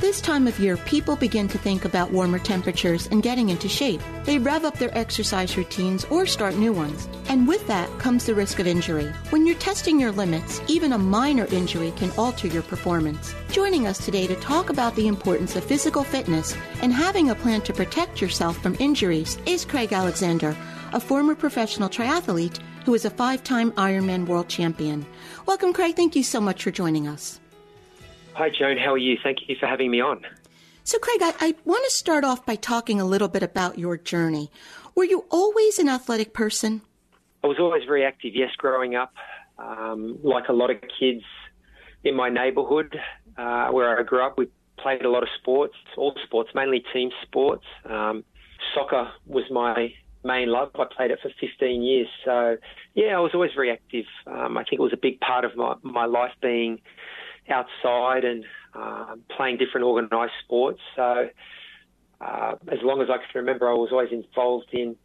This time of year, people begin to think about warmer temperatures and getting into shape. They rev up their exercise routines or start new ones. And with that comes the risk of injury. When you're testing your limits, even a minor injury can alter your performance. Joining us today to talk about the importance of physical fitness and having a plan to protect yourself from injuries is Craig Alexander, a former professional triathlete who is a five time Ironman world champion. Welcome, Craig. Thank you so much for joining us. Hi, Joan. How are you? Thank you for having me on. So, Craig, I, I, want to start off by talking a little bit about your journey. Were you always an athletic person? I was always very active, yes, growing up. Um, like a lot of kids in my neighbourhood uh, where I grew up, we played a lot of sports, all sports, mainly team sports. Um, soccer was my main love. I played it for 15 years. So, yeah, I was always very active. Um, I think it was a big part of my, my life being outside and uh, playing different organised sports. So uh, as long as I can remember, I was always involved in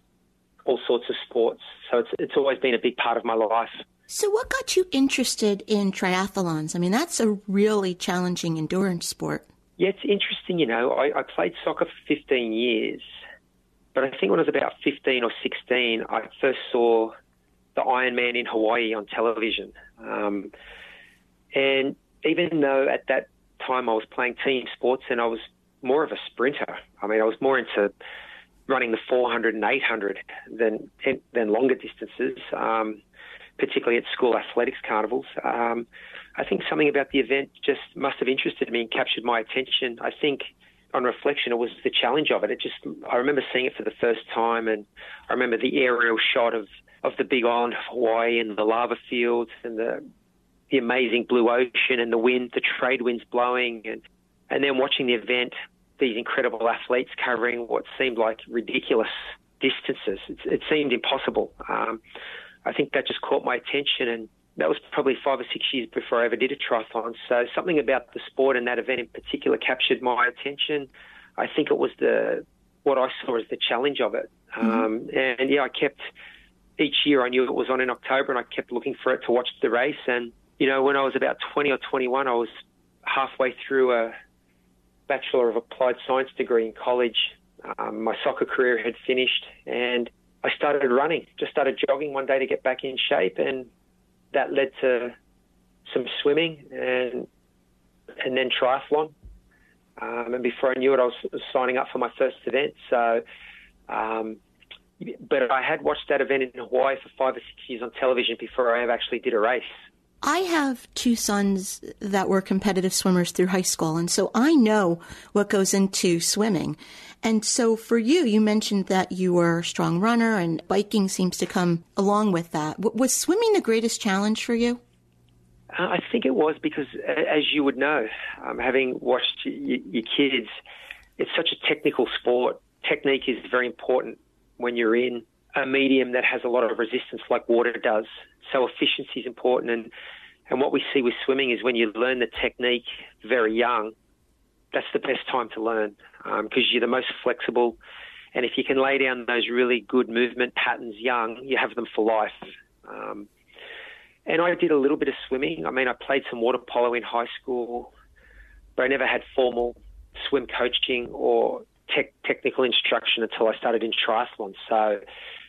all sorts of sports. So it's it's always been a big part of my life. So what got you interested in triathlons? I mean, that's a really challenging endurance sport. Yeah, it's interesting. You know, I, I played soccer for 15 years, but I think when I was about 15 or 16, I first saw the Ironman in Hawaii on television. Um, and even though at that time I was playing team sports and I was more of a sprinter. I mean, I was more into running the 400 and 800 than than longer distances, um, particularly at school athletics carnivals. Um, I think something about the event just must have interested me and captured my attention. I think on reflection, it was the challenge of it. It just I remember seeing it for the first time, and I remember the aerial shot of of the big island of Hawaii and the lava fields and the the amazing blue ocean and the wind, the trade winds blowing, and and then watching the event, these incredible athletes covering what seemed like ridiculous distances. It, it seemed impossible. Um, I think that just caught my attention, and that was probably five or six years before I ever did a triathlon. So something about the sport and that event in particular captured my attention. I think it was the what I saw as the challenge of it. Mm-hmm. Um, and yeah, I kept each year I knew it was on in October, and I kept looking for it to watch the race and you know, when I was about 20 or 21, I was halfway through a Bachelor of Applied Science degree in college. Um, my soccer career had finished, and I started running. Just started jogging one day to get back in shape, and that led to some swimming and and then triathlon. Um, and before I knew it, I was signing up for my first event. So, um, but I had watched that event in Hawaii for five or six years on television before I ever actually did a race. I have two sons that were competitive swimmers through high school, and so I know what goes into swimming. And so for you, you mentioned that you were a strong runner, and biking seems to come along with that. Was swimming the greatest challenge for you? Uh, I think it was because, as you would know, um, having watched y- your kids, it's such a technical sport. Technique is very important when you're in a medium that has a lot of resistance like water does. So efficiency is important. And, and what we see with swimming is when you learn the technique very young, that's the best time to learn because um, you're the most flexible. And if you can lay down those really good movement patterns young, you have them for life. Um, and I did a little bit of swimming. I mean, I played some water polo in high school, but I never had formal swim coaching or tech, technical instruction until I started in triathlon. So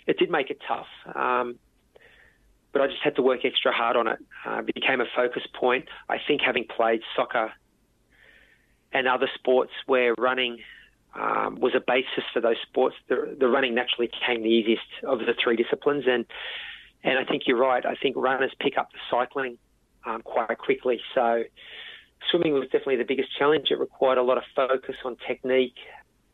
it did make it tough. Um, but I just had to work extra hard on it. Uh, it became a focus point. I think having played soccer and other sports where running um, was a basis for those sports, the, the running naturally came the easiest of the three disciplines. And and I think you're right. I think runners pick up the cycling um, quite quickly. So swimming was definitely the biggest challenge. It required a lot of focus on technique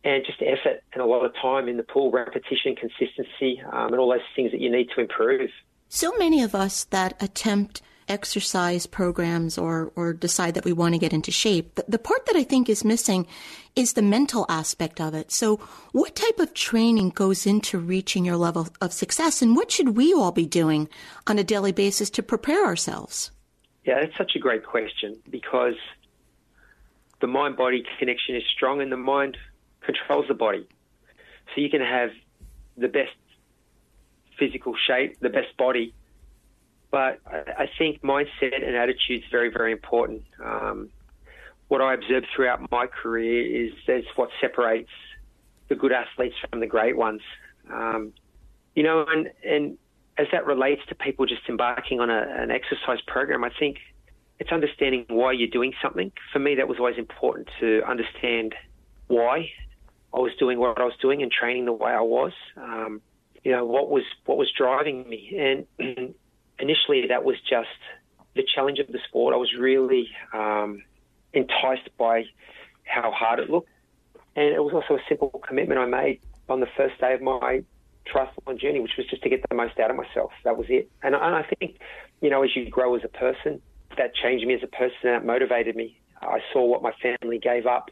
and just effort and a lot of time in the pool, repetition, consistency, um, and all those things that you need to improve. So many of us that attempt exercise programs or, or decide that we want to get into shape, the, the part that I think is missing is the mental aspect of it. So, what type of training goes into reaching your level of success, and what should we all be doing on a daily basis to prepare ourselves? Yeah, that's such a great question because the mind body connection is strong and the mind controls the body. So, you can have the best physical shape, the best body, but I think mindset and attitude is very, very important. Um, what I observed throughout my career is that's what separates the good athletes from the great ones. Um, you know, and, and as that relates to people just embarking on a, an exercise program, I think it's understanding why you're doing something. For me, that was always important to understand why I was doing what I was doing and training the way I was. Um, you know, what was what was driving me, and initially that was just the challenge of the sport. I was really um, enticed by how hard it looked. And it was also a simple commitment I made on the first day of my triathlon journey, which was just to get the most out of myself. That was it. And, and I think, you know, as you grow as a person, that changed me as a person and that motivated me. I saw what my family gave up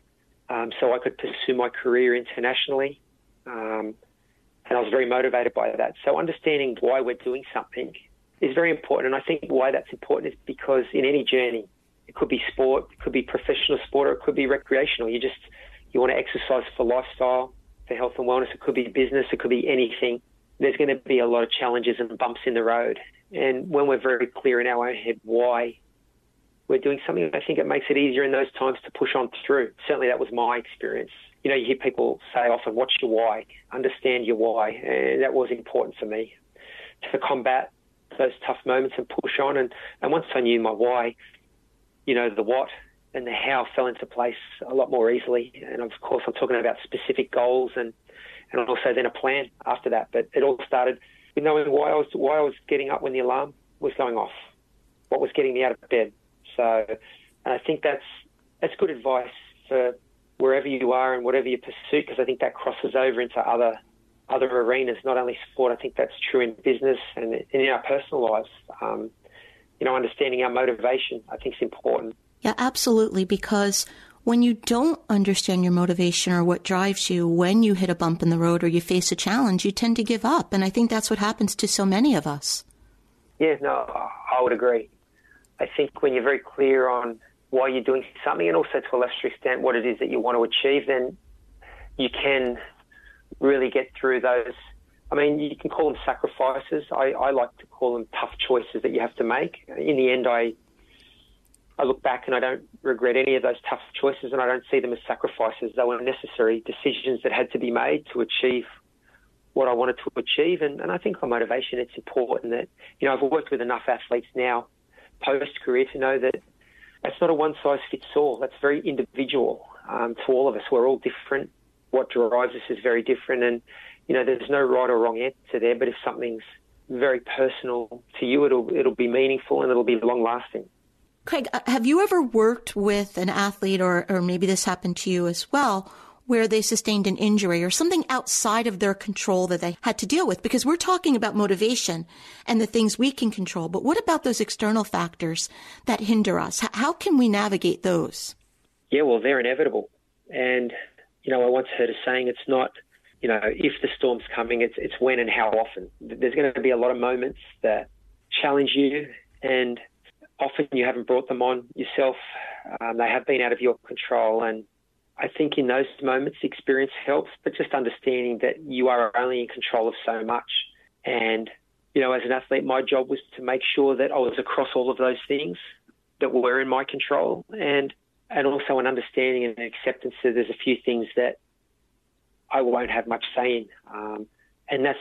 um, so I could pursue my career internationally. Um, and I was very motivated by that. So understanding why we're doing something is very important. And I think why that's important is because in any journey, it could be sport, it could be professional sport, or it could be recreational. You just you want to exercise for lifestyle, for health and wellness. It could be business, it could be anything. There's going to be a lot of challenges and bumps in the road. And when we're very clear in our own head why we're doing something, I think it makes it easier in those times to push on through. Certainly, that was my experience. You know, you hear people say often, "What's your why?" Understand your why, and that was important for me to combat those tough moments and push on. And, and once I knew my why, you know, the what and the how fell into place a lot more easily. And of course, I'm talking about specific goals and, and also then a plan after that. But it all started with knowing why I was why I was getting up when the alarm was going off, what was getting me out of bed. So, I think that's that's good advice for wherever you are and whatever you pursue, because I think that crosses over into other other arenas, not only sport. I think that's true in business and in our personal lives. Um, you know, understanding our motivation, I think, is important. Yeah, absolutely. Because when you don't understand your motivation or what drives you, when you hit a bump in the road or you face a challenge, you tend to give up. And I think that's what happens to so many of us. Yeah, no, I would agree. I think when you're very clear on why you're doing something and also to a lesser extent what it is that you want to achieve, then you can really get through those. I mean, you can call them sacrifices. I, I like to call them tough choices that you have to make. In the end, I I look back and I don't regret any of those tough choices, and I don't see them as sacrifices. They were necessary decisions that had to be made to achieve what I wanted to achieve. And, and I think for motivation, it's important that you know I've worked with enough athletes now post career to know that that's not a one size fits all. That's very individual um, to all of us. We're all different what drives us is very different. And, you know, there's no right or wrong answer there, but if something's very personal to you, it'll, it'll be meaningful and it'll be long lasting. Craig, uh, have you ever worked with an athlete, or, or maybe this happened to you as well, where they sustained an injury or something outside of their control that they had to deal with? Because we're talking about motivation and the things we can control, but what about those external factors that hinder us? How can we navigate those? Yeah, well, they're inevitable. And you know, I once heard a saying, it's not, you know, if the storm's coming, it's, it's when and how often. There's going to be a lot of moments that challenge you, and often you haven't brought them on yourself. Um, they have been out of your control, and I think in those moments, experience helps, but just understanding that you are only in control of so much. And, you know, as an athlete, my job was to make sure that I was across all of those things that were in my control and, and also an understanding and acceptance that there's a few things that I won't have much say in. Um, and that's,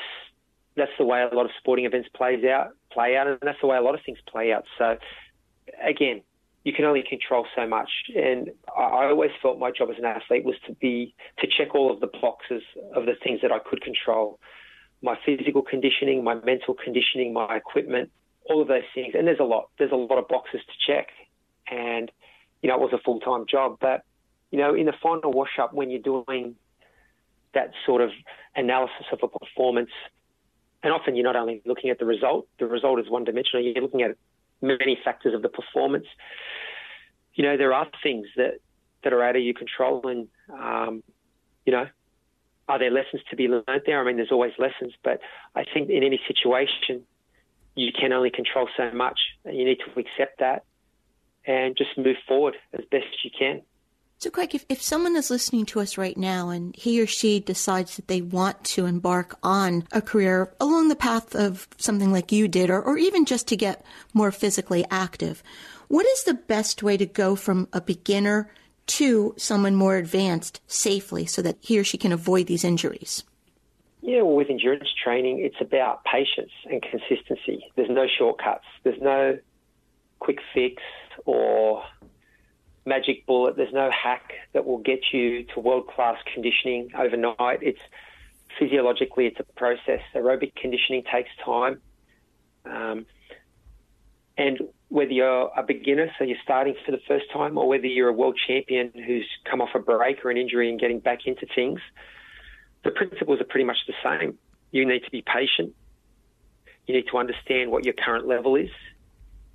that's the way a lot of sporting events plays out, play out, and that's the way a lot of things play out. So, again, you can only control so much. And I always felt my job as an athlete was to be to check all of the boxes of the things that I could control, my physical conditioning, my mental conditioning, my equipment, all of those things. And there's a lot. There's a lot of boxes to check. And you know, it was a full time job, but you know, in the final wash up when you're doing that sort of analysis of a performance, and often you're not only looking at the result, the result is one dimensional, you're looking at many factors of the performance. You know, there are things that, that are out of your control, and um, you know, are there lessons to be learned there? I mean, there's always lessons, but I think in any situation, you can only control so much, and you need to accept that and just move forward as best you can. So, Craig, if, if someone is listening to us right now and he or she decides that they want to embark on a career along the path of something like you did, or, or even just to get more physically active, what is the best way to go from a beginner to someone more advanced safely so that he or she can avoid these injuries? Yeah, well, with endurance training, it's about patience and consistency. There's no shortcuts. There's no quick fix or magic bullet. There's no hack that will get you to world class conditioning overnight. It's physiologically, it's a process. Aerobic conditioning takes time. Um, and whether you're a beginner, so you're starting for the first time, or whether you're a world champion who's come off a break or an injury and getting back into things, the principles are pretty much the same. You need to be patient. You need to understand what your current level is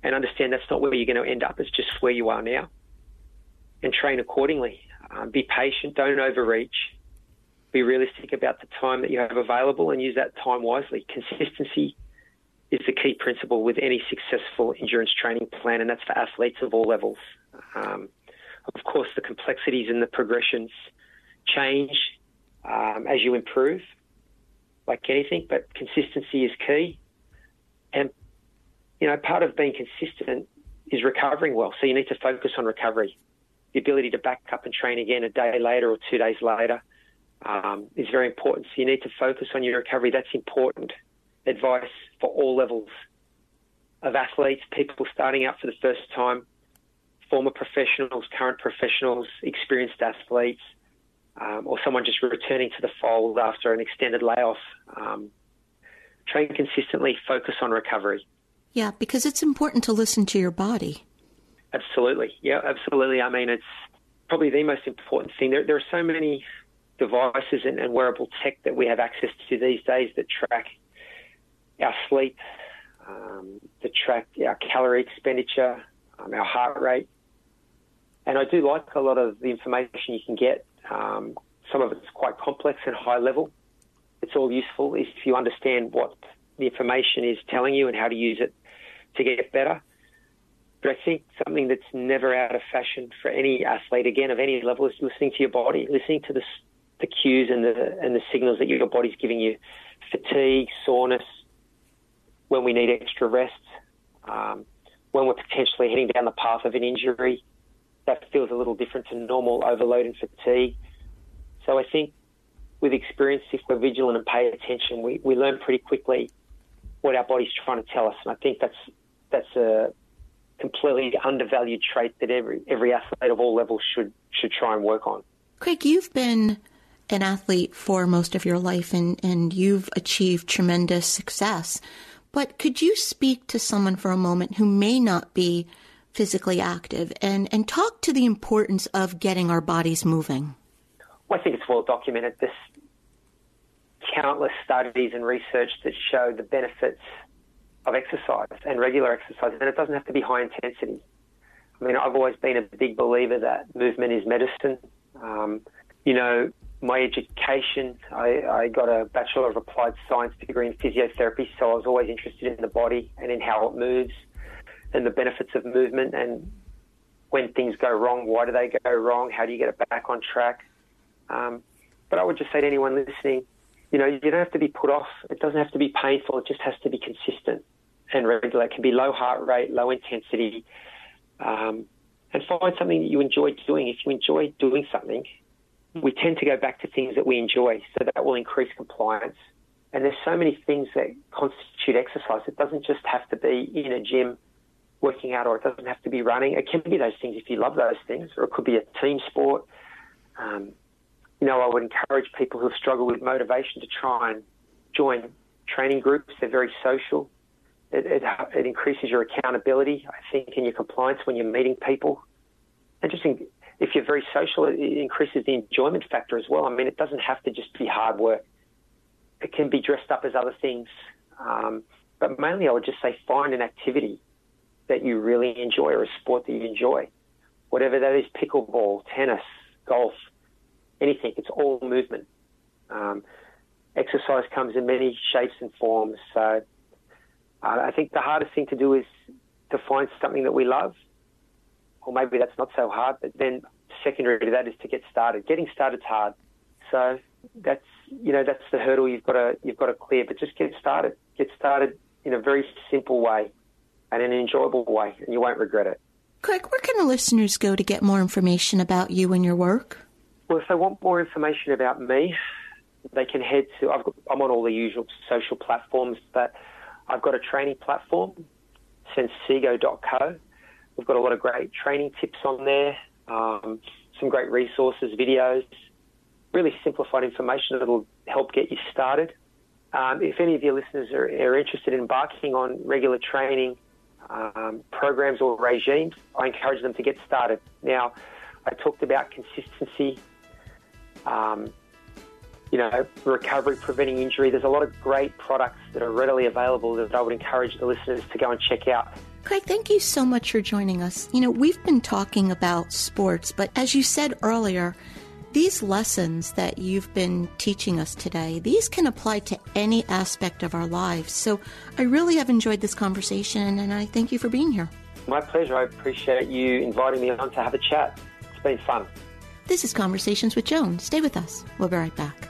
and understand that's not where you're going to end up, it's just where you are now and train accordingly. Um, be patient, don't overreach. Be realistic about the time that you have available and use that time wisely. Consistency is the key principle with any successful endurance training plan, and that's for athletes of all levels. Um, of course, the complexities and the progressions change um, as you improve, like anything, but consistency is key. And, you know, part of being consistent is recovering well. So you need to focus on recovery the ability to back up and train again a day later or two days later um, is very important. So you need to focus on your recovery. That's important advice for all levels of athletes, people starting out for the first time, former professionals, current professionals, experienced athletes, um, or someone just returning to the fold after an extended layoff. Um, train consistently, focus on recovery. Yeah, because it's important to listen to your body. Absolutely. Yeah, absolutely. I mean, it's probably the most important thing. There, there are so many devices and, and, wearable tech that we have access to these days that track our sleep, um, that track our calorie expenditure, um, our heart rate. And I do like a lot of the information you can get. Um, some of it's quite complex and high level. It's all useful if you understand what the information is telling you and how to use it to get better. But I think something that's never out of fashion for any athlete, again, of any level, is listening to your body, listening to the, the cues and the, and the signals that your body's giving you. Fatigue, soreness, when we need extra rest, um, when we're potentially heading down the path of an injury, that feels a little different to normal overload and fatigue. So I think with experience, if we're vigilant and pay attention, we, we learn pretty quickly what our body's trying to tell us. And I think that's that's a completely undervalued trait that every every athlete of all levels should should try and work on. Craig, you've been an athlete for most of your life and, and you've achieved tremendous success. But could you speak to someone for a moment who may not be physically active and, and talk to the importance of getting our bodies moving? Well, I think it's well documented. There's countless studies and research that show the benefits of exercise and regular exercise, and it doesn't have to be high intensity. I mean, I've always been a big believer that movement is medicine. Um, you know, my education, I, I, got a Bachelor of Applied Science degree in physiotherapy, so I was always interested in the body and in how it moves and the benefits of movement. And when things go wrong, why do they go wrong? How do you get it back on track? Um, but I would just say to anyone listening, you know, you don't have to be put off. It doesn't have to be painful. It just has to be consistent and regular. It can be low heart rate, low intensity, um, and find something that you enjoy doing. If you enjoy doing something, we tend to go back to things that we enjoy, so that will increase compliance. And there's so many things that constitute exercise. It doesn't just have to be in a gym working out, or it doesn't have to be running. It can be those things if you love those things, or it could be a team sport. Um, you know, I would encourage people who have struggled with motivation to try and join training groups. They're very social. It, it, it increases your accountability, I think, and your compliance when you're meeting people. And just in, if you're very social, it increases the enjoyment factor as well. I mean, it doesn't have to just be hard work. It can be dressed up as other things. Um, but mainly, I would just say find an activity that you really enjoy or a sport that you enjoy. Whatever that is, pickleball, tennis, golf, anything. It's all movement. Um, exercise comes in many shapes and forms. So uh, I think the hardest thing to do is to find something that we love, or maybe that's not so hard. But then secondary to that is to get started. Getting started's hard. So that's you know that's the hurdle you've got to you've got to clear. But just get started. Get started in a very simple way and in an enjoyable way, and you won't regret it. Craig, where can the listeners go to get more information about you and your work? Well, if they want more information about me, they can head to. I've got i am on all the usual social platforms, but I've got a training platform, sansego.co. We've got a lot of great training tips on there, um, some great resources, videos, really simplified information that'll help get you started. Um, if any of your listeners are, are, interested in embarking on regular training um, programs or regimes, I encourage them to get started. Now, I talked about consistency um, you know, recovery, preventing injury. There's a lot of great products that are readily available that I would encourage the listeners to go and check out. Craig, thank you so much for joining us. You know, we've been talking about sports, but as you said earlier, these lessons that you've been teaching us today, these can apply to any aspect of our lives. So I really have enjoyed this conversation and I thank you for being here. My pleasure. I appreciate you inviting me on to have a chat. It's been fun. This is Conversations with Joan. Stay with us. We'll be right back.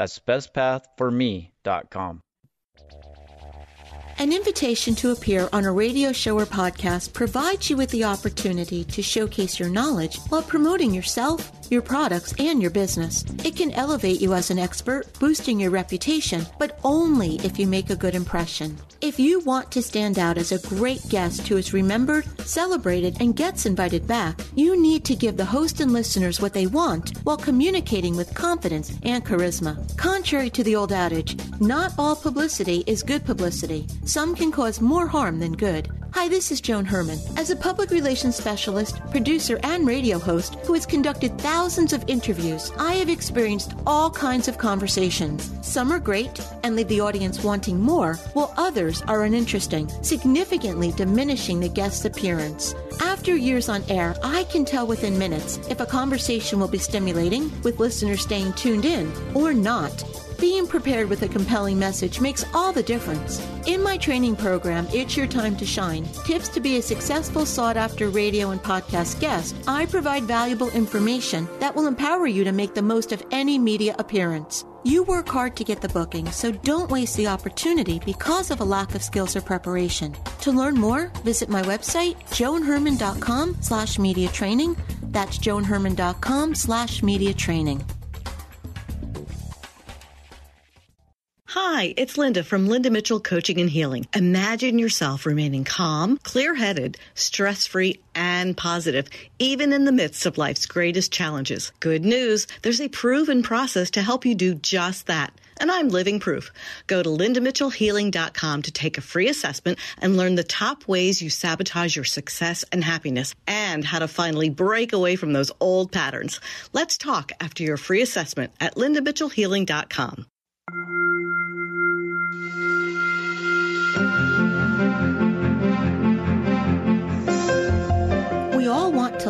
that's bestpathforme.com. An invitation to appear on a radio show or podcast provides you with the opportunity to showcase your knowledge while promoting yourself, your products, and your business. It can elevate you as an expert, boosting your reputation, but only if you make a good impression. If you want to stand out as a great guest who is remembered, celebrated, and gets invited back, you need to give the host and listeners what they want while communicating with confidence and charisma. Contrary to the old adage, not all publicity is good publicity some can cause more harm than good. Hi, this is Joan Herrmann. As a public relations specialist, producer, and radio host who has conducted thousands of interviews, I have experienced all kinds of conversations. Some are great and leave the audience wanting more, while others are uninteresting, significantly diminishing the guest's appearance. After years on air, I can tell within minutes if a conversation will be stimulating, with listeners staying tuned in, or not. Being prepared with a compelling message makes all the difference. In my training program, It's Your Time to Shine Tips to be a successful, sought after radio and podcast guest, I provide valuable information that will empower you to make the most of any media appearance. You work hard to get the booking, so don't waste the opportunity because of a lack of skills or preparation. To learn more, visit my website, joanherman.com slash media training. That's joanherman.com slash media training. Hi, it's Linda from Linda Mitchell Coaching and Healing. Imagine yourself remaining calm, clear headed, stress free, and positive, even in the midst of life's greatest challenges. Good news there's a proven process to help you do just that. And I'm living proof. Go to lindamitchellhealing.com to take a free assessment and learn the top ways you sabotage your success and happiness and how to finally break away from those old patterns. Let's talk after your free assessment at lindamitchellhealing.com.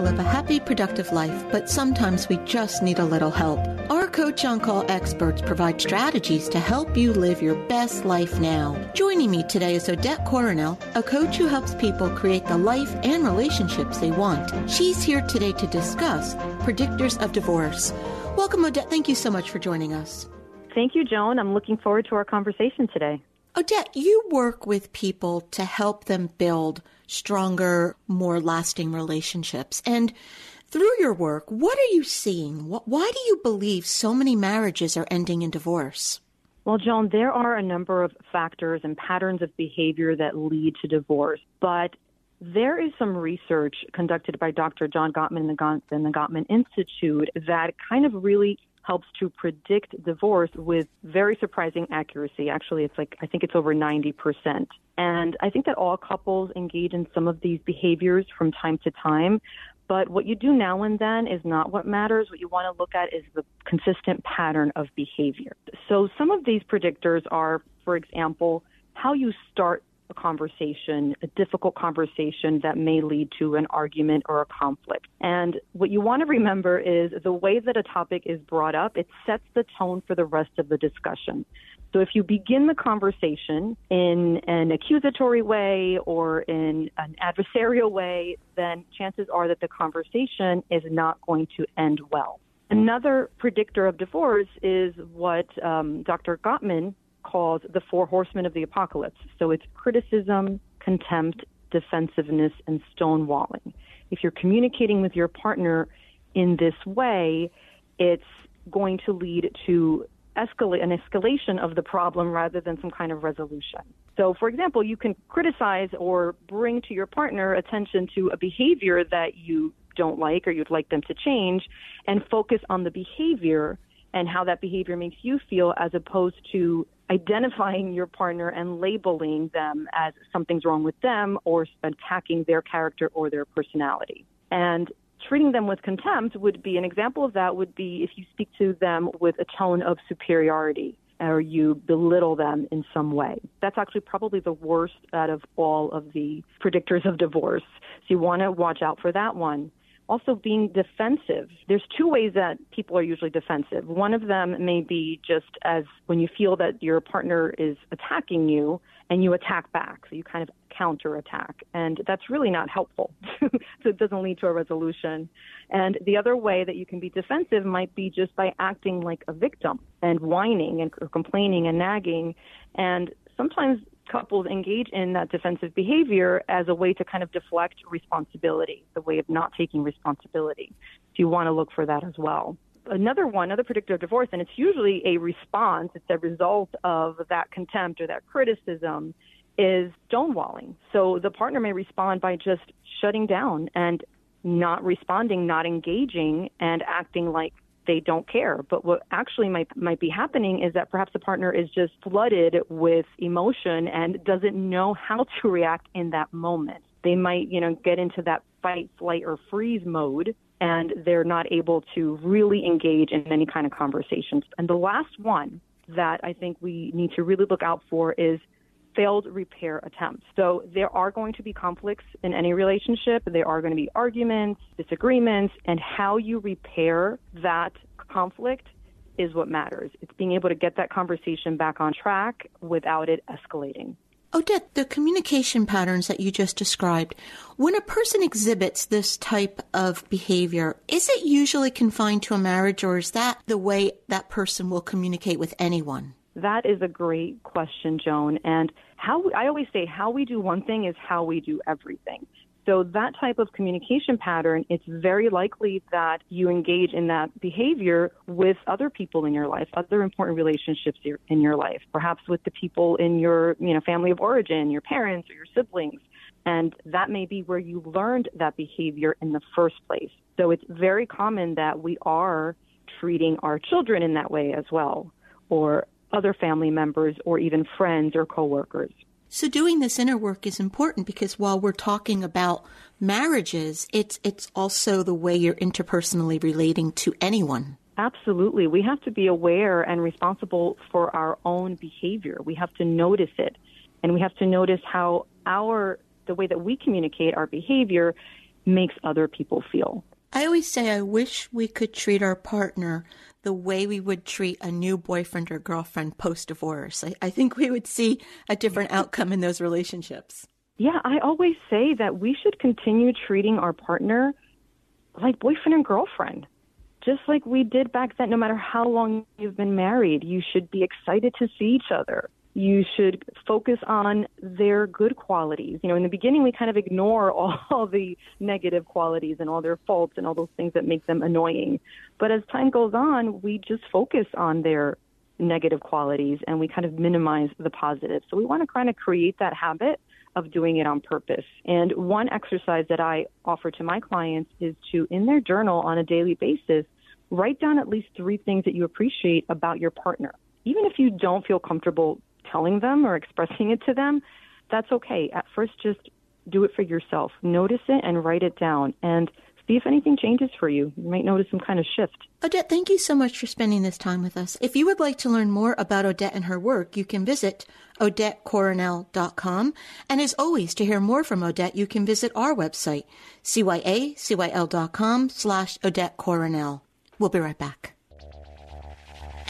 to live a happy, productive life, but sometimes we just need a little help. Our Coach on Call experts provide strategies to help you live your best life now. Joining me today is Odette Coronel, a coach who helps people create the life and relationships they want. She's here today to discuss predictors of divorce. Welcome, Odette. Thank you so much for joining us. Thank you, Joan. I'm looking forward to our conversation today. Odette, you work with people to help them build stronger, more lasting relationships. And through your work, what are you seeing? Why do you believe so many marriages are ending in divorce? Well, Joan, there are a number of factors and patterns of behavior that lead to divorce, but there is some research conducted by Dr. John Gottman and the Gottman Institute that kind of really helps to predict divorce with very surprising accuracy. Actually, it's like, I think it's over 90%. And I think that all couples engage in some of these behaviors from time to time. But what you do now and then is not what matters. What you want to look at is the consistent pattern of behavior. So some of these predictors are, for example, how you start a conversation, a difficult conversation that may lead to an argument or a conflict. And what you want to remember is the way that a topic is brought up, it sets the tone for the rest of the discussion. So if you begin the conversation in an accusatory way or in an adversarial way, then chances are that the conversation is not going to end well. Another predictor of divorce is what um, Dr. Gottman calls the four horsemen of the apocalypse. So it's criticism, contempt, defensiveness, and stonewalling. If you're communicating with your partner in this way, it's going to lead to escalate an escalation of the problem rather than some kind of resolution. So, for example, you can criticize or bring to your partner attention to a behavior that you don't like or you'd like them to change and focus on the behavior and how that behavior makes you feel as opposed to identifying your partner and labeling them as something's wrong with them or attacking their character or their personality. And treating them with contempt would be an example of that would be if you speak to them with a tone of superiority or you belittle them in some way. That's actually probably the worst out of all of the predictors of divorce. So you want to watch out for that one. Also, being defensive. There's two ways that people are usually defensive. One of them may be just as when you feel that your partner is attacking you and you attack back. So you kind of counterattack. And that's really not helpful. so it doesn't lead to a resolution. And the other way that you can be defensive might be just by acting like a victim and whining and complaining and nagging. And sometimes couples engage in that defensive behavior as a way to kind of deflect responsibility, the way of not taking responsibility. So you want to look for that as well. Another one, another predictor of divorce, and it's usually a response, it's a result of that contempt or that criticism, is stonewalling. So the partner may respond by just shutting down and not responding, not engaging, and acting like they don't care. But what actually might might be happening is that perhaps the partner is just flooded with emotion and doesn't know how to react in that moment. They might, you know, get into that fight, flight, or freeze mode and they're not able to really engage in any kind of conversations. And the last one that I think we need to really look out for is failed repair attempts. So there are going to be conflicts in any relationship. There are going to be arguments, disagreements, and how you repair that conflict is what matters. It's being able to get that conversation back on track without it escalating. Odette, the communication patterns that you just described, when a person exhibits this type of behavior, is it usually confined to a marriage or is that the way that person will communicate with anyone? That is a great question, Joan. And how I always say, how we do one thing is how we do everything. So that type of communication pattern, it's very likely that you engage in that behavior with other people in your life, other important relationships in your life, perhaps with the people in your, you know, family of origin, your parents or your siblings. And that may be where you learned that behavior in the first place. So it's very common that we are treating our children in that way as well, or other family members, or even friends or coworkers. So doing this inner work is important because while we're talking about marriages, it's it's also the way you're interpersonally relating to anyone. Absolutely. We have to be aware and responsible for our own behavior. We have to notice it. And we have to notice how our the way that we communicate our behavior makes other people feel. I always say I wish we could treat our partner the way we would treat a new boyfriend or girlfriend post divorce. I, I, think we would see a different outcome in those relationships. Yeah, I always say that we should continue treating our partner like boyfriend and girlfriend. Just like we did back then, no matter how long you've been married, you should be excited to see each other you should focus on their good qualities. You know, in the beginning, we kind of ignore all the negative qualities and all their faults and all those things that make them annoying. But as time goes on, we just focus on their negative qualities and we kind of minimize the positive. So we want to kind of create that habit of doing it on purpose. And one exercise that I offer to my clients is to, in their journal on a daily basis, write down at least three things that you appreciate about your partner. Even if you don't feel comfortable telling them or expressing it to them, that's okay. At first, just do it for yourself. Notice it and write it down and see if anything changes for you. You might notice some kind of shift. Odette, thank you so much for spending this time with us. If you would like to learn more about Odette and her work, you can visit odettecoronel.com. And as always, to hear more from Odette, you can visit our website, cyacyl.com slash Odette Coronel. We'll be right back.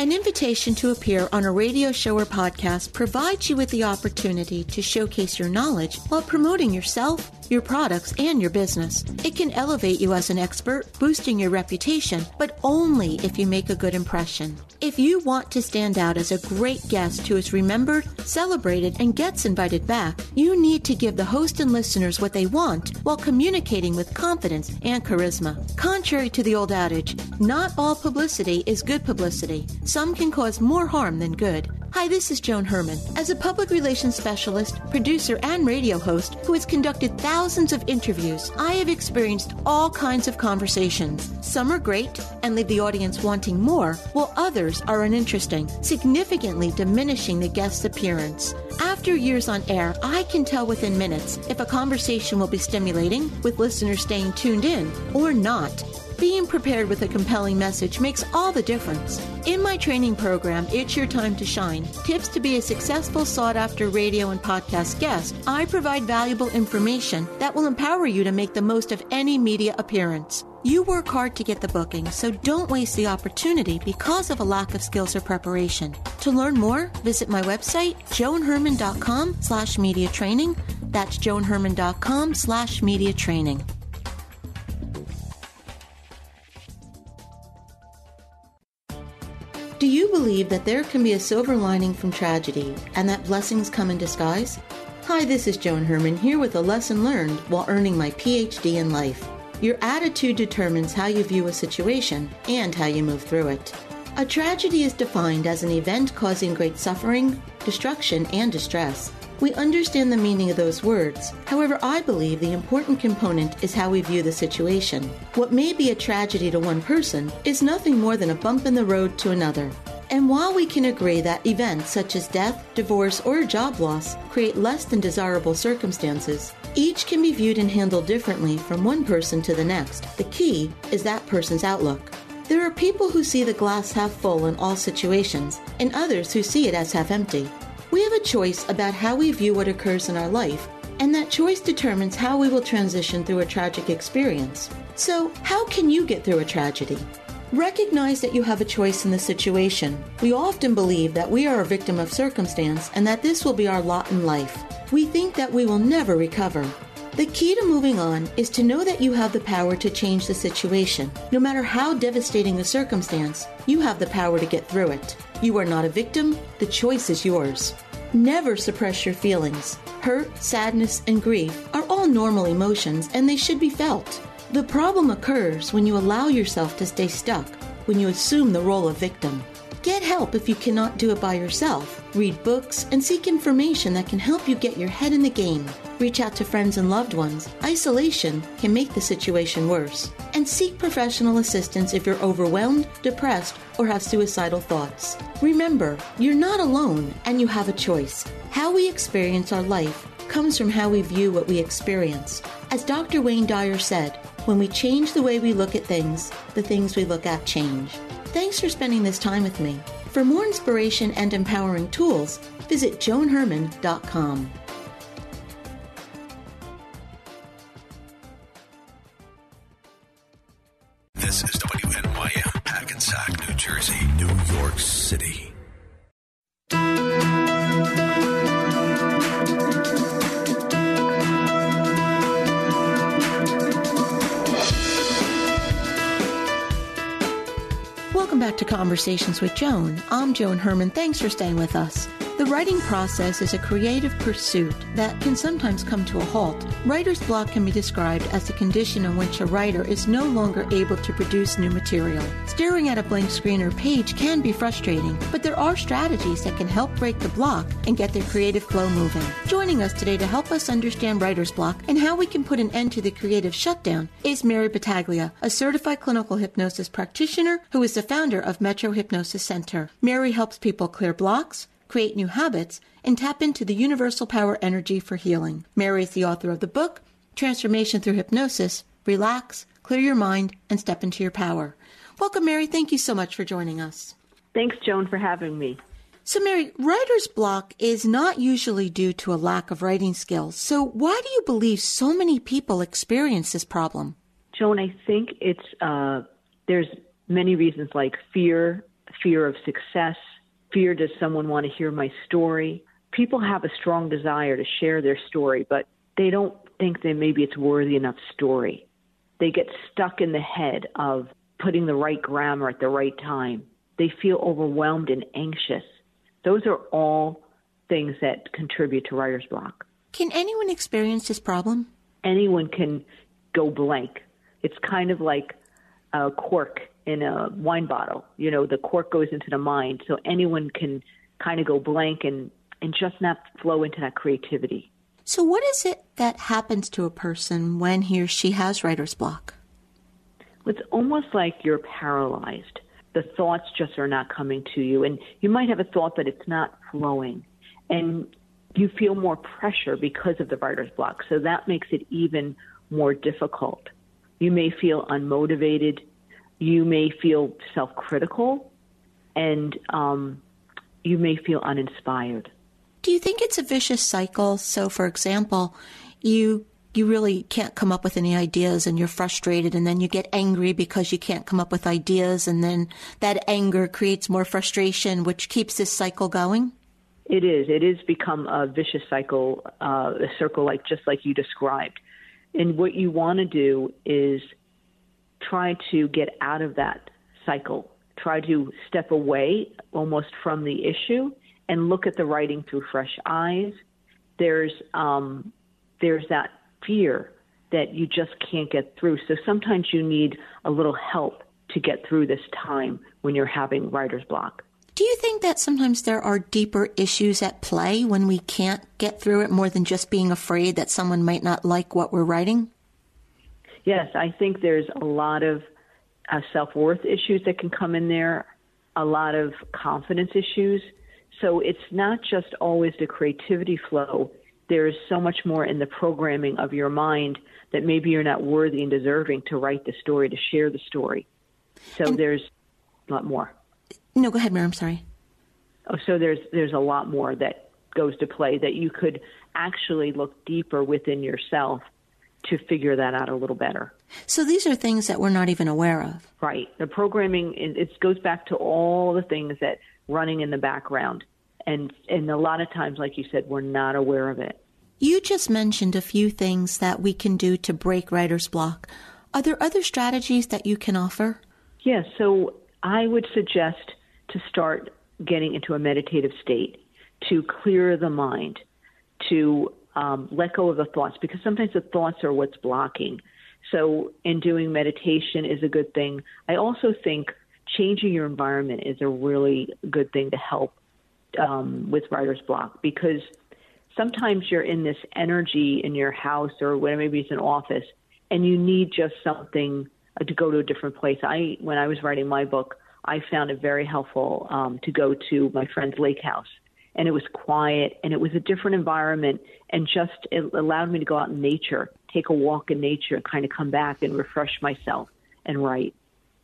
An invitation to appear on a radio show or podcast provides you with the opportunity to showcase your knowledge while promoting yourself, your products, and your business. It can elevate you as an expert, boosting your reputation, but only if you make a good impression. If you want to stand out as a great guest who is remembered, celebrated, and gets invited back, you need to give the host and listeners what they want while communicating with confidence and charisma. Contrary to the old adage, not all publicity is good publicity. Some can cause more harm than good. Hi, this is Joan Herrmann. As a public relations specialist, producer, and radio host who has conducted thousands of interviews, I have experienced all kinds of conversations. Some are great and leave the audience wanting more, while others are uninteresting, significantly diminishing the guest's appearance. After years on air, I can tell within minutes if a conversation will be stimulating, with listeners staying tuned in, or not. Being prepared with a compelling message makes all the difference. In my training program, It's Your Time to Shine Tips to be a successful, sought after radio and podcast guest, I provide valuable information that will empower you to make the most of any media appearance. You work hard to get the booking, so don't waste the opportunity because of a lack of skills or preparation. To learn more, visit my website, joanherman.com slash media training. That's joanherman.com slash media training. Do you believe that there can be a silver lining from tragedy and that blessings come in disguise? Hi, this is Joan Herrmann here with a lesson learned while earning my PhD in life. Your attitude determines how you view a situation and how you move through it. A tragedy is defined as an event causing great suffering, destruction, and distress. We understand the meaning of those words. However, I believe the important component is how we view the situation. What may be a tragedy to one person is nothing more than a bump in the road to another. And while we can agree that events such as death, divorce, or job loss create less than desirable circumstances, each can be viewed and handled differently from one person to the next. The key is that person's outlook. There are people who see the glass half full in all situations, and others who see it as half empty. We have a choice about how we view what occurs in our life, and that choice determines how we will transition through a tragic experience. So, how can you get through a tragedy? Recognize that you have a choice in the situation. We often believe that we are a victim of circumstance and that this will be our lot in life. We think that we will never recover. The key to moving on is to know that you have the power to change the situation. No matter how devastating the circumstance, you have the power to get through it. You are not a victim, the choice is yours. Never suppress your feelings. Hurt, sadness, and grief are all normal emotions and they should be felt. The problem occurs when you allow yourself to stay stuck, when you assume the role of victim. Get help if you cannot do it by yourself. Read books and seek information that can help you get your head in the game. Reach out to friends and loved ones. Isolation can make the situation worse. And seek professional assistance if you're overwhelmed, depressed, or have suicidal thoughts. Remember, you're not alone and you have a choice. How we experience our life comes from how we view what we experience. As Dr. Wayne Dyer said, when we change the way we look at things, the things we look at change. Thanks for spending this time with me. For more inspiration and empowering tools, visit joanherman.com. Conversations with Joan. I'm Joan Herrmann. Thanks for staying with us. The writing process is a creative pursuit that can sometimes come to a halt. Writer's block can be described as a condition in which a writer is no longer able to produce new material. Staring at a blank screen or page can be frustrating, but there are strategies that can help break the block and get their creative flow moving. Joining us today to help us understand writer's block and how we can put an end to the creative shutdown is Mary Battaglia, a certified clinical hypnosis practitioner who is the founder of Metro Hypnosis Center. Mary helps people clear blocks, create new habits, and tap into the universal power energy for healing. Mary is the author of the book, Transformation Through Hypnosis Relax, Clear Your Mind, and Step into Your Power. Welcome, Mary. Thank you so much for joining us. Thanks, Joan, for having me. So, Mary, writer's block is not usually due to a lack of writing skills. So, why do you believe so many people experience this problem? Joan, I think it's uh, there's many reasons like fear, fear of success, fear does someone want to hear my story? People have a strong desire to share their story, but they don't think that maybe it's worthy enough story. They get stuck in the head of putting the right grammar at the right time. They feel overwhelmed and anxious. Those are all things that contribute to writer's block. Can anyone experience this problem? Anyone can go blank. It's kind of like a cork in a wine bottle. You know, the cork goes into the mind, so anyone can kind of go blank and and just not flow into that creativity. So, what is it that happens to a person when he or she has writer's block? It's almost like you're paralyzed. The thoughts just are not coming to you, and you might have a thought, but it's not flowing, and you feel more pressure because of the writer's block. So that makes it even more difficult. You may feel unmotivated you may feel self critical and um, you may feel uninspired. Do you think it's a vicious cycle? So, for example, you you really can't come up with any ideas and you're frustrated and then you get angry because you can't come up with ideas and then that anger creates more frustration which keeps this cycle going it is it is become a vicious cycle uh, a circle like just like you described and what you want to do is try to get out of that cycle, try to step away almost from the issue and look at the writing through fresh eyes. There's um, there's that fear that you just can't get through. So sometimes you need a little help to get through this time when you're having writer's block. Do you think that sometimes there are deeper issues at play when we can't get through it more than just being afraid that someone might not like what we're writing? Yes, I think there's a lot of uh, self worth issues that can come in there, a lot of confidence issues. So it's not just always the creativity flow. There is so much more in the programming of your mind that maybe you're not worthy and deserving to write the story, to share the story. So and, there's a lot more. No, go ahead, Mary. I'm sorry. Oh, so there's there's a lot more that goes to play that you could actually look deeper within yourself to figure that out a little better. So these are things that we're not even aware of. Right. The programming it goes back to all the things that running in the background, and and a lot of times, like you said, we're not aware of it. You just mentioned a few things that we can do to break writer's block. Are there other strategies that you can offer? Yes. Yeah, so I would suggest to start getting into a meditative state to clear the mind, to um, let go of the thoughts because sometimes the thoughts are what's blocking. So, in doing meditation is a good thing. I also think changing your environment is a really good thing to help um, with writer's block because sometimes you're in this energy in your house or whatever, maybe it's an office, and you need just something uh, to go to a different place. I, when I was writing my book, I found it very helpful um, to go to my friend's lake house. And it was quiet and it was a different environment and just it allowed me to go out in nature, take a walk in nature, and kind of come back and refresh myself and write.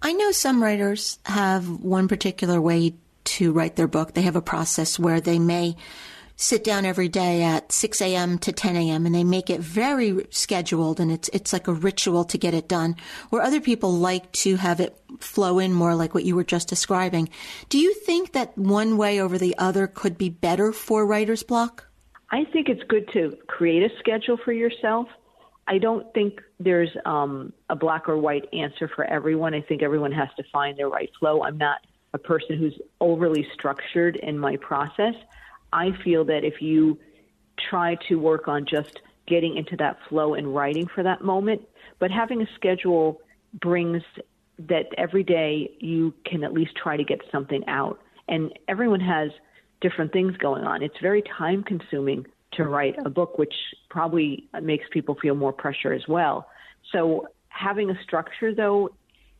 I know some writers have one particular way to write their book. They have a process where they may sit down every day at 6 a.m. to 10 a.m. and they make it very scheduled and it's, it's like a ritual to get it done where other people like to have it flow in more like what you were just describing. Do you think that one way over the other could be better for writer's block? I think it's good to create a schedule for yourself. I don't think there's um, a black or white answer for everyone. I think everyone has to find their right flow. I'm not a person who's overly structured in my process. I feel that if you try to work on just getting into that flow and writing for that moment, but having a schedule brings that every day you can at least try to get something out. And everyone has different things going on. It's very time consuming to write a book, which probably makes people feel more pressure as well. So having a structure, though,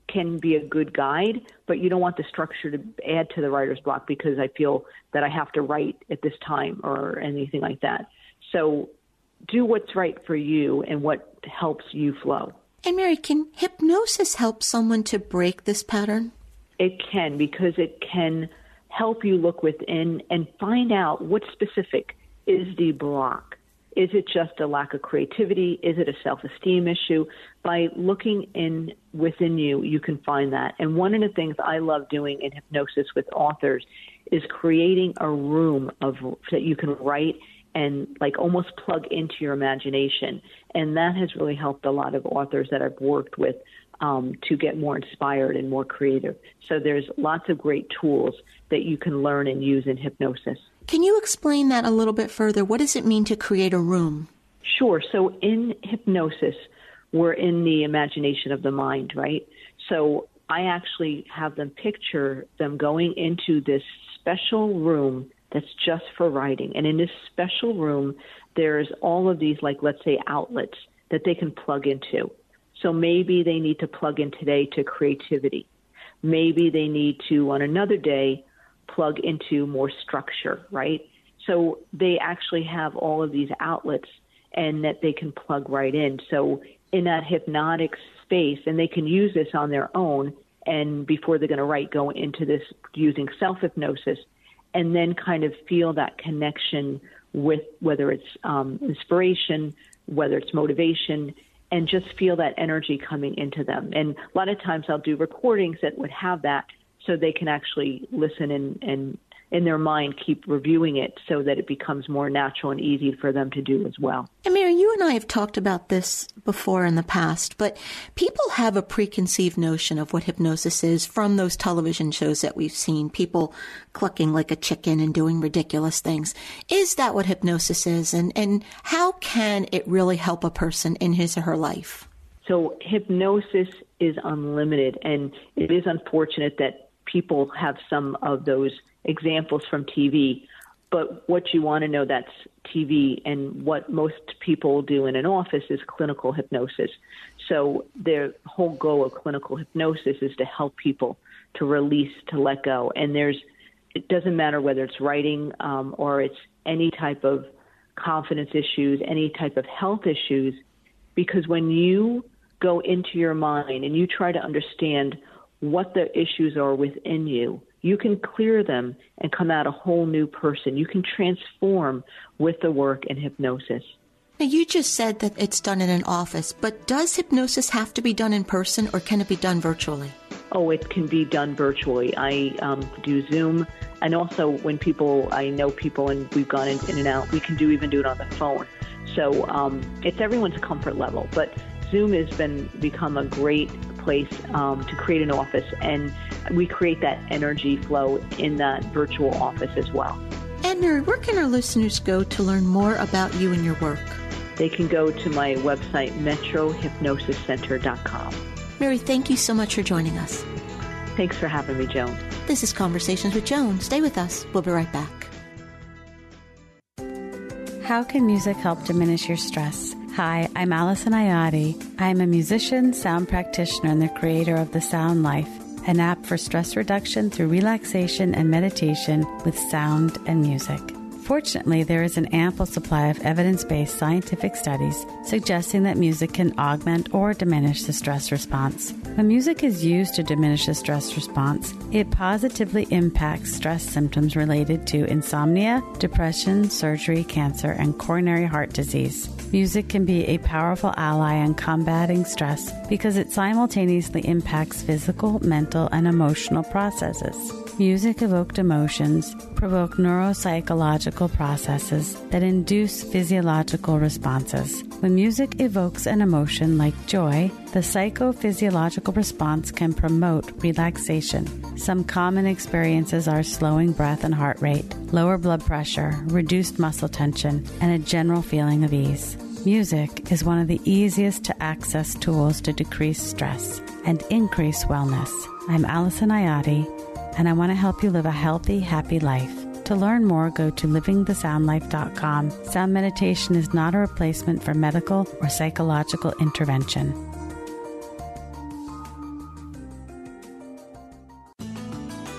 can be a good guide, but you don't want the structure to add to the writer's block because I feel that I have to write at this time or anything like that. So do what's right for you and what helps you flow. And Mary, can hypnosis help someone to break this pattern? It can because it can help you look within and find out what specific is the block. Is it just a lack of creativity? Is it a self-esteem issue? By looking in within you, you can find that. And one of the things I love doing in hypnosis with authors is creating a room of that you can write and like almost plug into your imagination. And that has really helped a lot of authors that I've worked with um, to get more inspired and more creative. So there's lots of great tools that you can learn and use in hypnosis. Can you explain that a little bit further? What does it mean to create a room? Sure. So in hypnosis, we're in the imagination of the mind, right? So I actually have them picture them going into this special room that's just for writing. And in this special room, there's all of these, like, let's say, outlets that they can plug into. So maybe they need to plug in today to creativity. Maybe they need to, on another day, plug into more structure, right? So they actually have all of these outlets and that they can plug right in. So in that hypnotic space, and they can use this on their own and before they're going to write, go into this using self hypnosis and then kind of feel that connection with whether it's um, inspiration, whether it's motivation, and just feel that energy coming into them. And a lot of times I'll do recordings that would have that so they can actually listen and, and in their mind keep reviewing it so that it becomes more natural and easy for them to do as well. And Mary, you and I have talked about this before in the past, but people have a preconceived notion of what hypnosis is from those television shows that we've seen, people clucking like a chicken and doing ridiculous things. Is that what hypnosis is? And, and how can it really help a person in his or her life? So hypnosis is unlimited, and it is unfortunate that people have some of those examples from TV. But what you want to know that's TV and what most people do in an office is clinical hypnosis. So their whole goal of clinical hypnosis is to help people to release, to let go. And there's, it doesn't matter whether it's writing um, or it's any type of confidence issues, any type of health issues, because when you go into your mind and you try to understand what the issues are within you, you can clear them and come out a whole new person. You can transform with the work and hypnosis. Now, you just said that it's done in an office, but does hypnosis have to be done in person or can it be done virtually? Oh, it can be done virtually. I um, do Zoom, and also when people, I know people, and we've gone in, in and out, we can do even do it on the phone. So um, it's everyone's comfort level, but Zoom has been become a great place um, to create an office, and we create that energy flow in that virtual office as well. And Mary, where can our listeners go to learn more about you and your work? They can go to my website, metrohypnosiscenter.com. Mary, thank you so much for joining us. Thanks for having me, Joan. This is Conversations with Joan. Stay with us. We'll be right back. How can music help diminish your stress? Hi, I'm Allison Ayati. I am a musician, sound practitioner, and the creator of The Sound Life, an app for stress reduction through relaxation and meditation with sound and music. Fortunately, there is an ample supply of evidence based scientific studies suggesting that music can augment or diminish the stress response. When music is used to diminish the stress response, it positively impacts stress symptoms related to insomnia, depression, surgery, cancer, and coronary heart disease. Music can be a powerful ally in combating stress because it simultaneously impacts physical, mental, and emotional processes. Music evoked emotions provoke neuropsychological processes that induce physiological responses. When music evokes an emotion like joy, the psychophysiological response can promote relaxation. Some common experiences are slowing breath and heart rate, lower blood pressure, reduced muscle tension, and a general feeling of ease. Music is one of the easiest to access tools to decrease stress and increase wellness. I'm Allison Ayati and I want to help you live a healthy, happy life. To learn more, go to livingthesoundlife.com. Sound meditation is not a replacement for medical or psychological intervention.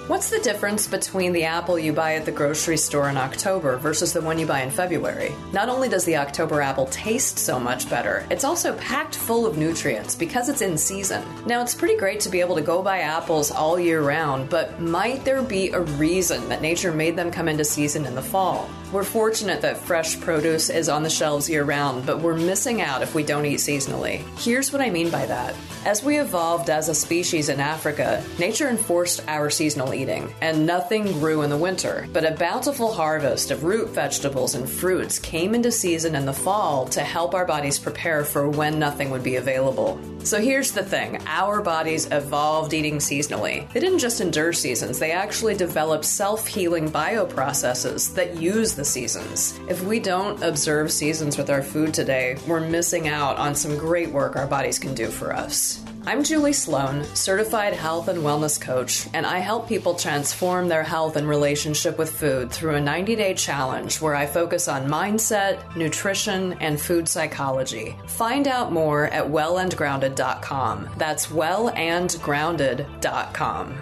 What's the difference between the apple you buy at the grocery store in October versus the one you buy in February? Not only does the October apple taste so much better, it's also packed full of nutrients because it's in season. Now, it's pretty great to be able to go buy apples all year round, but might there be a reason that nature made them come into season in the fall? We're fortunate that fresh produce is on the shelves year round, but we're missing out if we don't eat seasonally. Here's what I mean by that. As we evolved as a species in Africa, nature enforced our seasonal eating, and nothing grew in the winter. But a bountiful harvest of root vegetables and fruits came into season in the fall to help our bodies prepare for when nothing would be available. So here's the thing our bodies evolved eating seasonally. They didn't just endure seasons, they actually developed self healing bioprocesses that use the seasons. If we don't observe seasons with our food today, we're missing out on some great work our bodies can do for us. I'm Julie Sloan, certified health and wellness coach, and I help people transform their health and relationship with food through a 90 day challenge where I focus on mindset, nutrition, and food psychology. Find out more at wellandgrounded.com. That's wellandgrounded.com.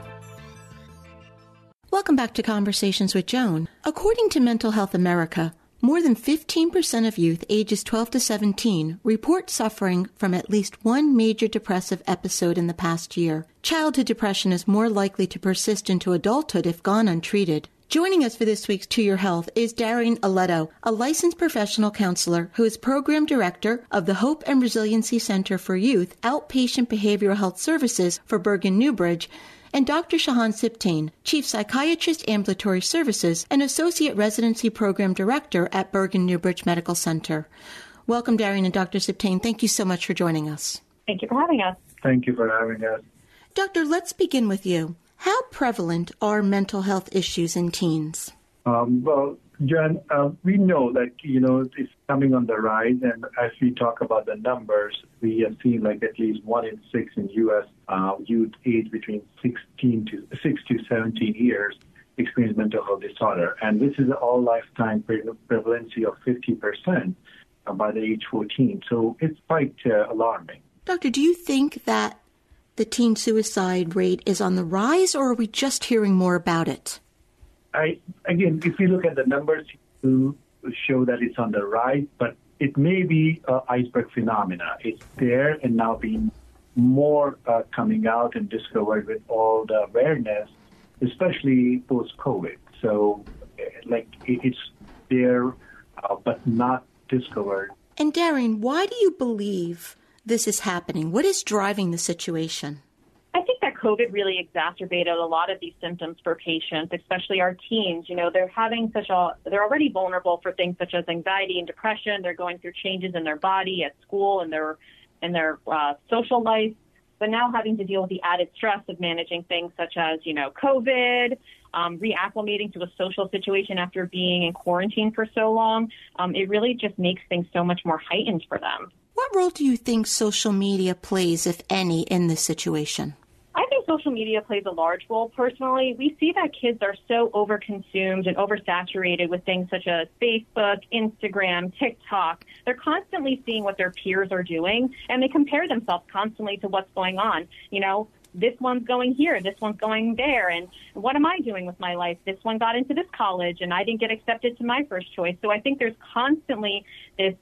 Welcome back to Conversations with Joan. According to Mental Health America, more than 15% of youth ages 12 to 17 report suffering from at least one major depressive episode in the past year. Childhood depression is more likely to persist into adulthood if gone untreated. Joining us for this week's To Your Health is Darian Aletto, a licensed professional counselor who is program director of the Hope and Resiliency Center for Youth Outpatient Behavioral Health Services for Bergen New Bridge and Dr. Shahan Sibtain, Chief Psychiatrist Ambulatory Services and Associate Residency Program Director at Bergen New Bridge Medical Center. Welcome, Darian and Dr. Sibtain. Thank you so much for joining us. Thank you for having us. Thank you for having us. Doctor, let's begin with you. How prevalent are mental health issues in teens? Um, well, John, uh, we know that you know it's coming on the rise, and as we talk about the numbers, we have seen like at least one in six in U.S. Uh, youth aged between 16 to 6 to 17 years experience mental health disorder, and this is an all lifetime prevalency of 50 percent uh, by the age 14. So it's quite uh, alarming. Doctor, do you think that the teen suicide rate is on the rise, or are we just hearing more about it? I, again, if you look at the numbers, you show that it's on the rise, but it may be iceberg phenomena. It's there and now being more uh, coming out and discovered with all the awareness, especially post COVID. So, like, it's there, uh, but not discovered. And Darian, why do you believe this is happening? What is driving the situation? COVID really exacerbated a lot of these symptoms for patients, especially our teens. You know, they're having such a, they're already vulnerable for things such as anxiety and depression. They're going through changes in their body at school and their, in their uh, social life. But now having to deal with the added stress of managing things such as, you know, COVID, um, reacclimating to a social situation after being in quarantine for so long, um, it really just makes things so much more heightened for them. What role do you think social media plays, if any, in this situation? I think social media plays a large role personally. We see that kids are so overconsumed and oversaturated with things such as Facebook, Instagram, TikTok. They're constantly seeing what their peers are doing and they compare themselves constantly to what's going on. You know, this one's going here, this one's going there, and what am I doing with my life? This one got into this college and I didn't get accepted to my first choice. So I think there's constantly this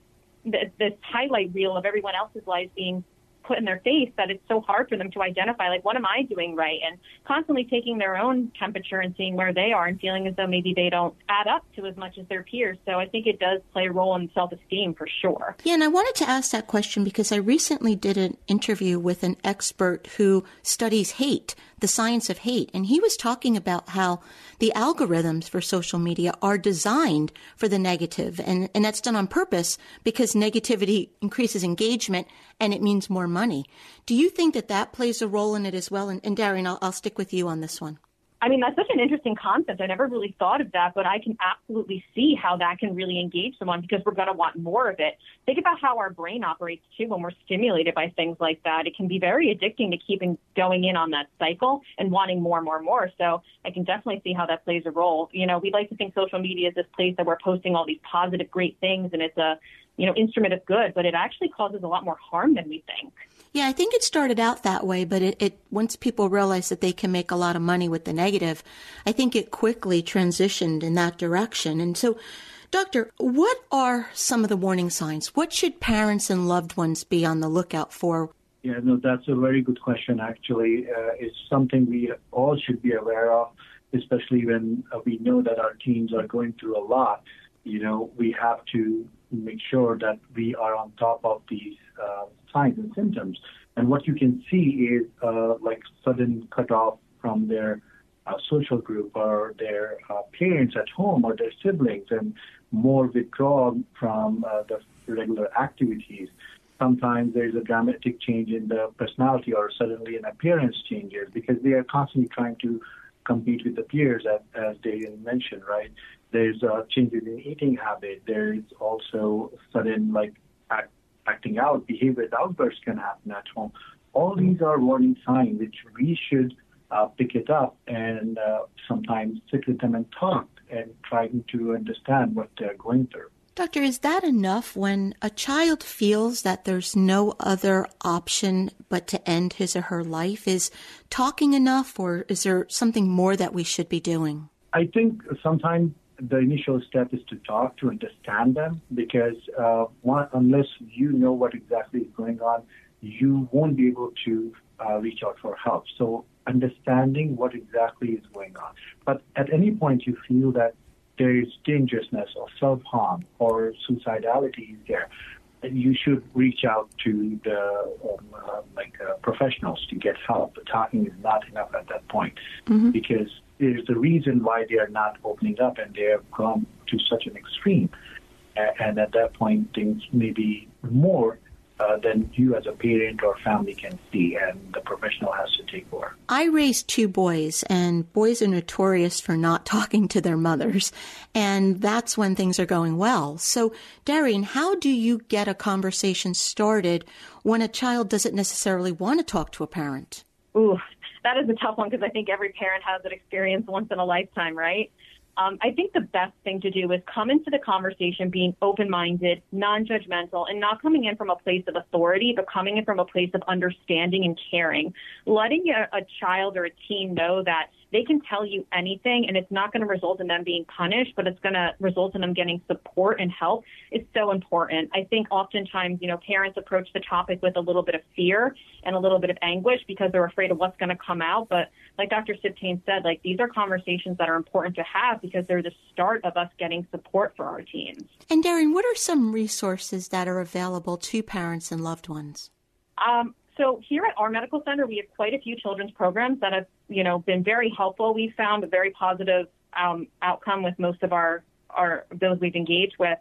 this highlight reel of everyone else's lives being put in their face that it's so hard for them to identify like what am I doing right and constantly taking their own temperature and seeing where they are and feeling as though maybe they don't add up to as much as their peers. So I think it does play a role in self-esteem for sure. Yeah, and I wanted to ask that question because I recently did an interview with an expert who studies hate, the science of hate, and he was talking about how the algorithms for social media are designed for the negative, and, and that's done on purpose because negativity increases engagement and it means more money. Do you think that that plays a role in it as well? And, and Darian, I'll, I'll stick with you on this one. I mean, that's such an interesting concept. I never really thought of that, but I can absolutely see how that can really engage someone because we're going to want more of it. Think about how our brain operates too when we're stimulated by things like that. It can be very addicting to keeping going in on that cycle and wanting more more more. So I can definitely see how that plays a role. You know, we like to think social media is this place that we're posting all these positive, great things and it's a, you know, instrument of good, but it actually causes a lot more harm than we think. Yeah, I think it started out that way, but it, it once people realized that they can make a lot of money with the negative, I think it quickly transitioned in that direction. And so, Doctor, what are some of the warning signs? What should parents and loved ones be on the lookout for? Yeah, no, that's a very good question. Actually, uh, it's something we all should be aware of, especially when uh, we know that our teens are going through a lot. You know, we have to make sure that we are on top of these uh, signs and symptoms. And what you can see is uh, like sudden cutoff from their uh, social group or their uh, parents at home or their siblings and more withdrawal from uh, the regular activities. Sometimes there's a dramatic change in the personality or suddenly an appearance changes because they are constantly trying to compete with the peers, as, as Darian mentioned, right? There's uh, changes in eating habit. There's also sudden like acting out, behavior outbursts can happen at home. All these are warning signs which we should uh, pick it up and uh, sometimes sit with them and talk and trying to understand what they're going through. Doctor, is that enough when a child feels that there's no other option but to end his or her life? Is talking enough, or is there something more that we should be doing? I think sometimes the initial step is to talk to understand them because uh, one, unless you know what exactly is going on, you won't be able to uh, reach out for help. So understanding what exactly is going on. But at any point you feel that there is dangerousness or self-harm or suicidality is there, you should reach out to the um, uh, like uh, professionals to get help. But talking is not enough at that point mm-hmm. because there's a reason why they are not opening up and they have gone to such an extreme. And at that point, things may be more uh, than you as a parent or family can see, and the professional has to take over. I raised two boys, and boys are notorious for not talking to their mothers, and that's when things are going well. So, Darian, how do you get a conversation started when a child doesn't necessarily want to talk to a parent? Ooh, that is a tough one because I think every parent has that experience once in a lifetime, right? Um, I think the best thing to do is come into the conversation being open minded, non judgmental, and not coming in from a place of authority, but coming in from a place of understanding and caring. Letting a, a child or a teen know that they can tell you anything and it's not going to result in them being punished, but it's going to result in them getting support and help is so important. I think oftentimes, you know, parents approach the topic with a little bit of fear and a little bit of anguish because they're afraid of what's going to come out. But like Dr. Sibtain said, like these are conversations that are important to have because they're the start of us getting support for our teens. And Darian, what are some resources that are available to parents and loved ones? Um, so here at our medical center, we have quite a few children's programs that have, you know, been very helpful. We've found a very positive um, outcome with most of our, our those we've engaged with.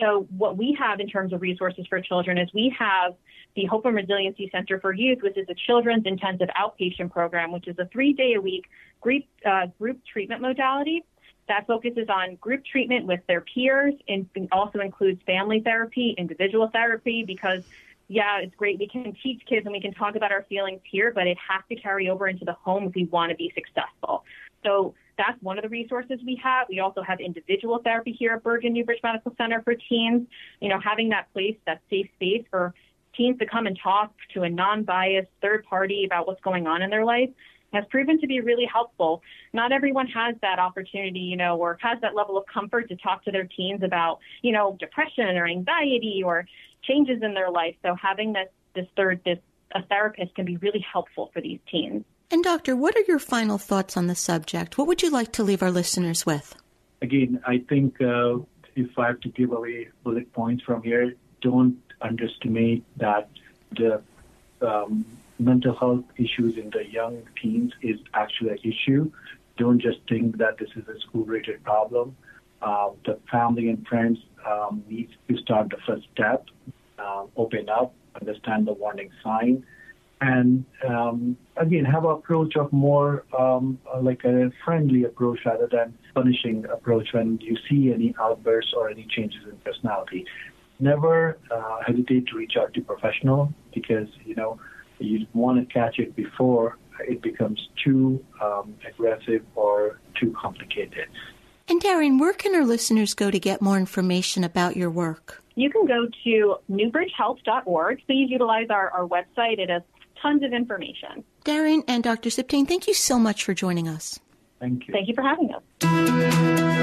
So, what we have in terms of resources for children is we have the Hope and Resiliency Center for Youth, which is a children's intensive outpatient program, which is a three day a week group, uh, group treatment modality that focuses on group treatment with their peers and also includes family therapy, individual therapy, because yeah, it's great. We can teach kids and we can talk about our feelings here, but it has to carry over into the home if we want to be successful. So that's one of the resources we have. We also have individual therapy here at Bergen New Bridge Medical Center for teens. You know, having that place, that safe space for teens to come and talk to a non-biased third party about what's going on in their life has proven to be really helpful. Not everyone has that opportunity, you know, or has that level of comfort to talk to their teens about, you know, depression or anxiety or changes in their life. So having this this third this a therapist can be really helpful for these teens. And doctor, what are your final thoughts on the subject? What would you like to leave our listeners with? Again, I think uh, if I have to give away bullet points from here, don't underestimate that the um, mental health issues in the young teens is actually an issue. Don't just think that this is a school-related problem. Uh, the family and friends um, need to start the first step, uh, open up, understand the warning sign, and um, again have an approach of more um, like a friendly approach rather than punishing approach when you see any outbursts or any changes in personality. Never uh, hesitate to reach out to professional because you know you want to catch it before it becomes too um, aggressive or too complicated. And Darren, where can our listeners go to get more information about your work? You can go to newbridgehealth.org. Please utilize our, our website. It has tons of information. Darren and Dr. Sibtain, thank you so much for joining us. Thank you. Thank you for having us.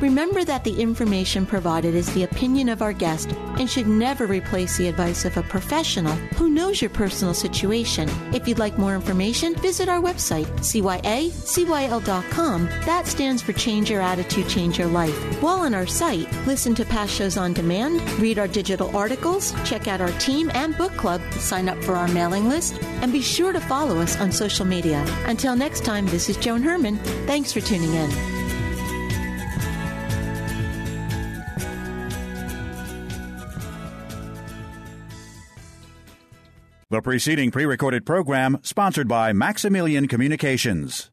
Remember that the information provided is the opinion of our guest and should never replace the advice of a professional who knows your personal situation. If you'd like more information, visit our website, cyacyl.com. That stands for Change Your Attitude, Change Your Life. While on our site, listen to past shows on demand, read our digital articles, check out our team and book club, sign up for our mailing list, and be sure to follow us on social media. Until next time, this is Joan Herrmann. Thanks for tuning in. The preceding pre recorded program sponsored by Maximilian Communications.